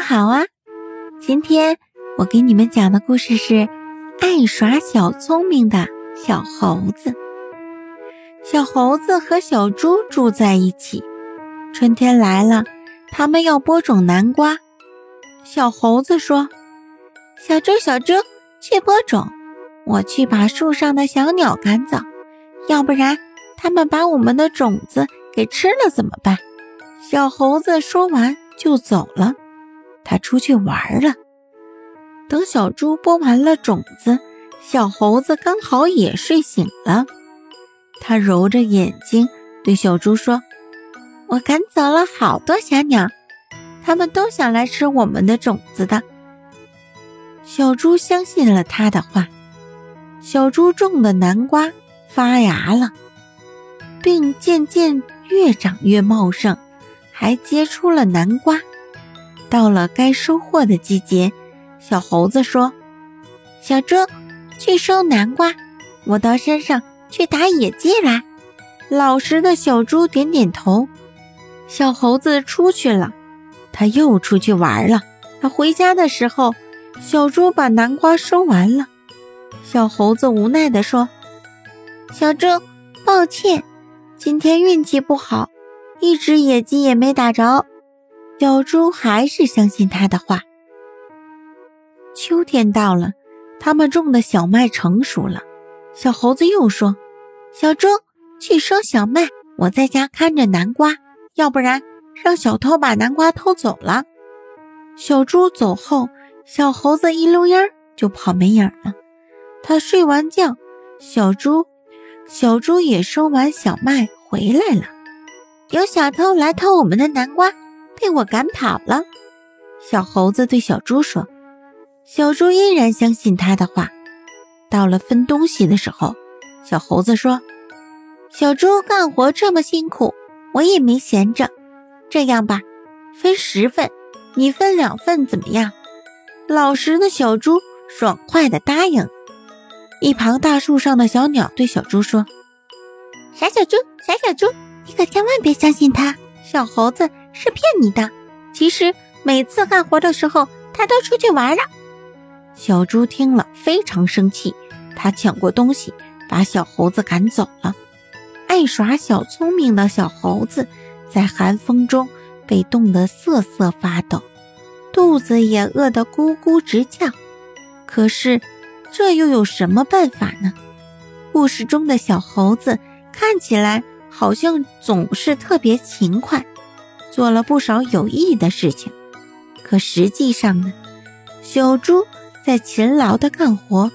好啊！今天我给你们讲的故事是爱耍小聪明的小猴子。小猴子和小猪住在一起，春天来了，他们要播种南瓜。小猴子说：“小猪，小猪，去播种，我去把树上的小鸟赶走，要不然它们把我们的种子给吃了怎么办？”小猴子说完就走了。他出去玩了。等小猪播完了种子，小猴子刚好也睡醒了。他揉着眼睛对小猪说：“我赶走了好多小鸟，它们都想来吃我们的种子的。”小猪相信了他的话。小猪种的南瓜发芽了，并渐渐越长越茂盛，还结出了南瓜。到了该收获的季节，小猴子说：“小猪，去收南瓜，我到山上去打野鸡来。”老实的小猪点点头。小猴子出去了，他又出去玩了。他回家的时候，小猪把南瓜收完了。小猴子无奈地说：“小猪，抱歉，今天运气不好，一只野鸡也没打着。”小猪还是相信他的话。秋天到了，他们种的小麦成熟了。小猴子又说：“小猪，去收小麦，我在家看着南瓜，要不然让小偷把南瓜偷走了。”小猪走后，小猴子一溜烟就跑没影了。他睡完觉，小猪，小猪也收完小麦回来了。有小偷来偷我们的南瓜。被我赶跑了，小猴子对小猪说：“小猪依然相信他的话。”到了分东西的时候，小猴子说：“小猪干活这么辛苦，我也没闲着。这样吧，分十份，你分两份，怎么样？”老实的小猪爽快地答应。一旁大树上的小鸟对小猪说：“傻小猪，傻小猪，你可千万别相信他。”小猴子。是骗你的。其实每次干活的时候，他都出去玩了。小猪听了非常生气，他抢过东西，把小猴子赶走了。爱耍小聪明的小猴子，在寒风中被冻得瑟瑟发抖，肚子也饿得咕咕直叫。可是这又有什么办法呢？故事中的小猴子看起来好像总是特别勤快。做了不少有益的事情，可实际上呢，小猪在勤劳的干活、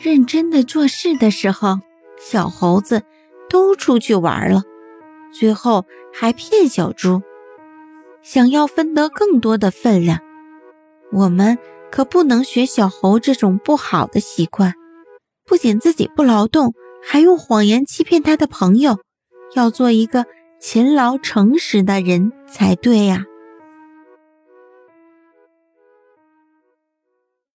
认真的做事的时候，小猴子都出去玩了，最后还骗小猪，想要分得更多的分量。我们可不能学小猴这种不好的习惯，不仅自己不劳动，还用谎言欺骗他的朋友，要做一个。勤劳诚实的人才对呀。